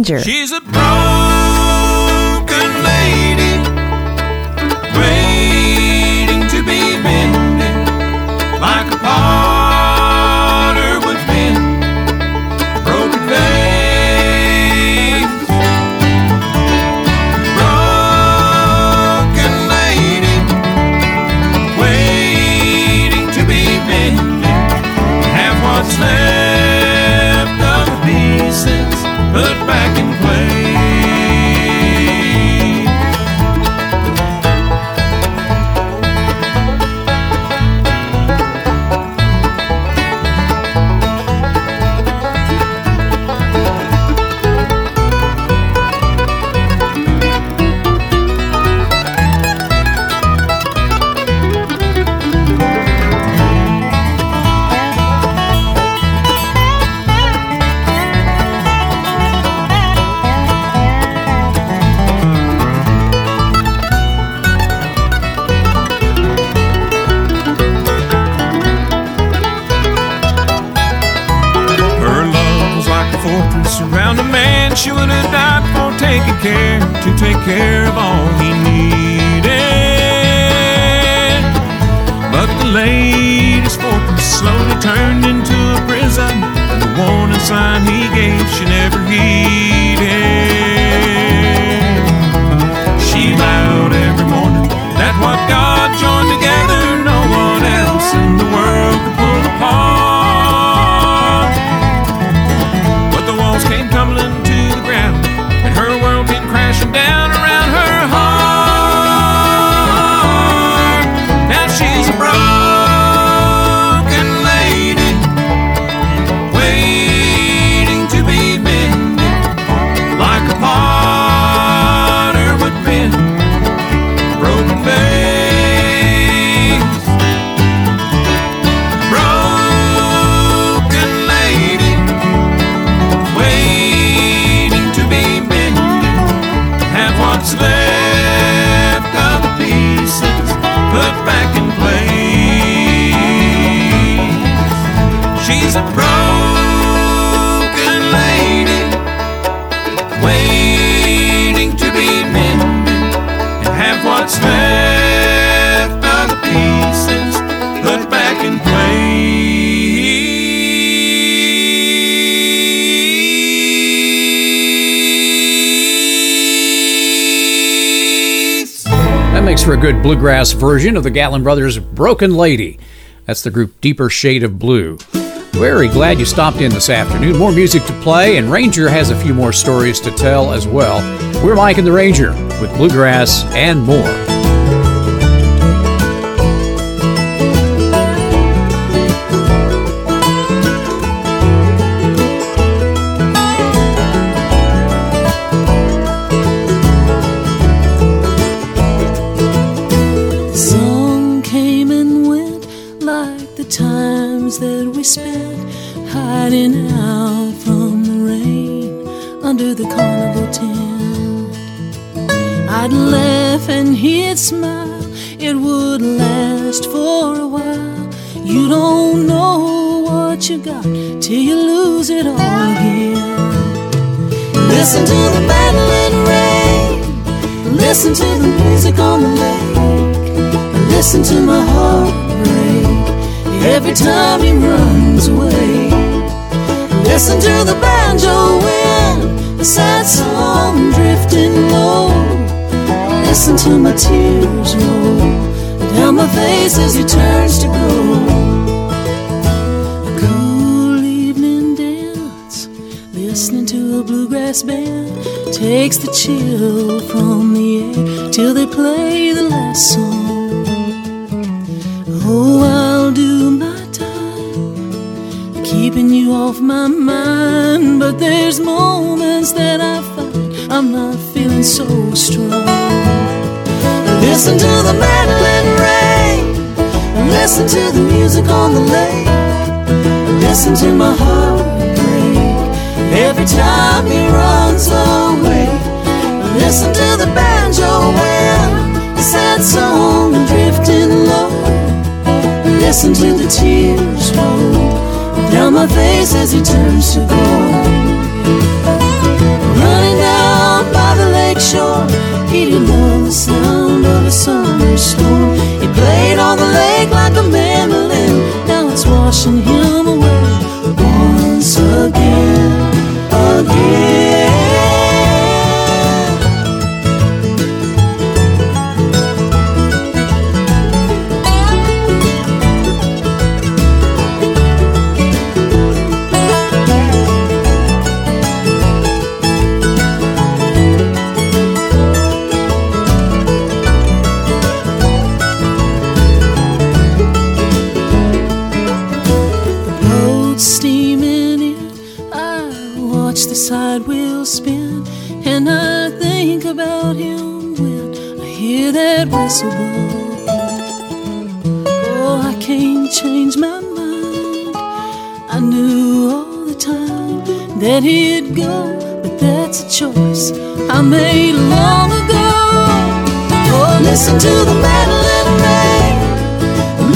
Ranger. She's a slowly turned into a prison, and the warning sign he gave she never heeded. For a good bluegrass version of the Gatlin Brothers' Broken Lady. That's the group Deeper Shade of Blue. Very glad you stopped in this afternoon. More music to play, and Ranger has a few more stories to tell as well. We're Mike and the Ranger with bluegrass and more. Laugh and he'd smile, it would last for a while. You don't know what you got till you lose it all again. Listen to the battling rain, listen to the music on the lake. Listen to my heart break every time he runs away. Listen to the banjo wind, a sad song drifting low. Listen to my tears roll down my face as he turns to go. A cool evening dance, listening to a bluegrass band takes the chill from the air till they play the last song. Oh, I'll do my time keeping you off my mind. But there's moments that I I'm not feeling so strong. Listen to the mandolin rain, listen to the music on the lake, listen to my heart break every time he runs away. Listen to the banjo a sad song drifting low. Listen to the tears roll down my face as he turns to go. Shore. He didn't know the sound of a summer storm. He played on the lake like a mandolin. Now it's washing him hear that whistle blow. Oh, I can't change my mind. I knew all the time that he'd go, but that's a choice I made long ago. Oh, listen to the mandolin rain.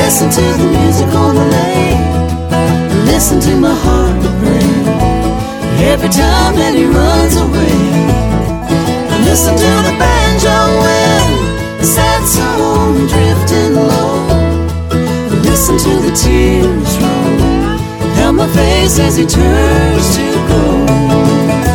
Listen to the music on the lake. Listen to my heart break every time that he runs away. Listen to the banjo the sad song drifting low. Listen to the tears roll down my face as he turns to go.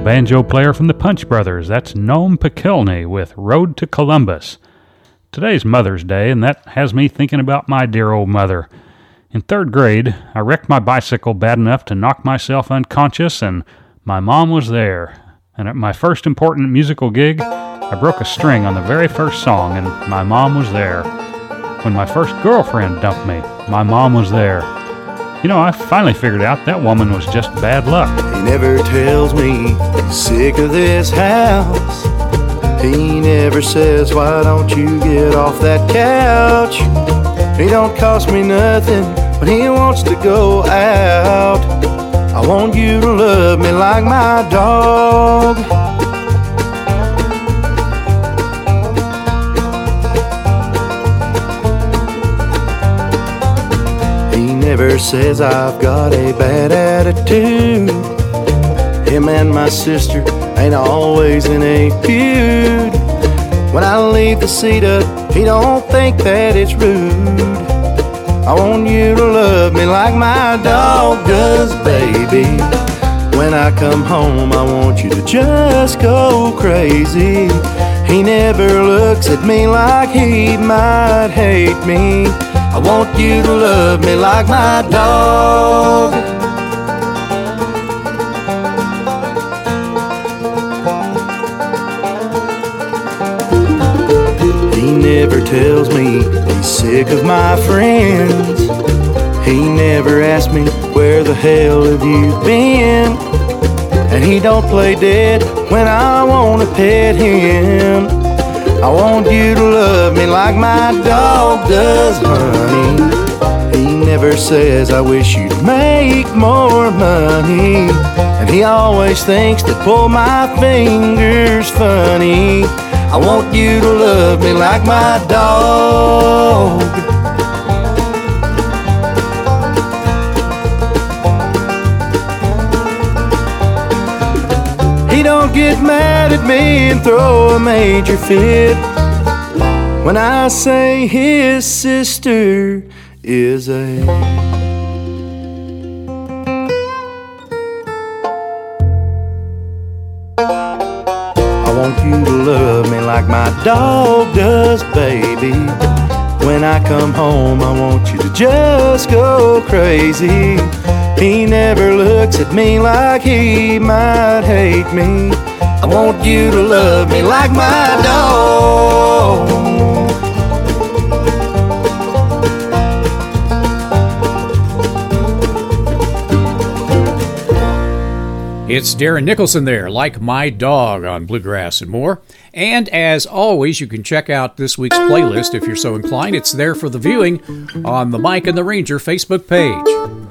The banjo player from the Punch Brothers. That's Noam Pikelny with Road to Columbus. Today's Mother's Day, and that has me thinking about my dear old mother. In third grade, I wrecked my bicycle bad enough to knock myself unconscious, and my mom was there. And at my first important musical gig, I broke a string on the very first song, and my mom was there. When my first girlfriend dumped me, my mom was there. You know, I finally figured out that woman was just bad luck. He never tells me he's sick of this house. He never says, Why don't you get off that couch? He don't cost me nothing when he wants to go out. I want you to love me like my dog. Never says I've got a bad attitude. Him and my sister ain't always in a feud. When I leave the seat up, he don't think that it's rude. I want you to love me like my dog does, baby. When I come home, I want you to just go crazy. He never looks at me like he might hate me. I want you to love me like my dog. He never tells me he's sick of my friends. He never asks me where the hell have you been. And he don't play dead when I wanna pet him. I want you to love me like my dog does, honey. He never says, I wish you'd make more money. And he always thinks to pull my fingers funny. I want you to love me like my dog. Get mad at me and throw a major fit when I say his sister is a. I want you to love me like my dog does, baby. When I come home, I want you to just go crazy. He never looks at me like he might hate me. I want you to love me like my dog. It's Darren Nicholson there, like my dog on Bluegrass and more. And as always, you can check out this week's playlist if you're so inclined. It's there for the viewing on the Mike and the Ranger Facebook page.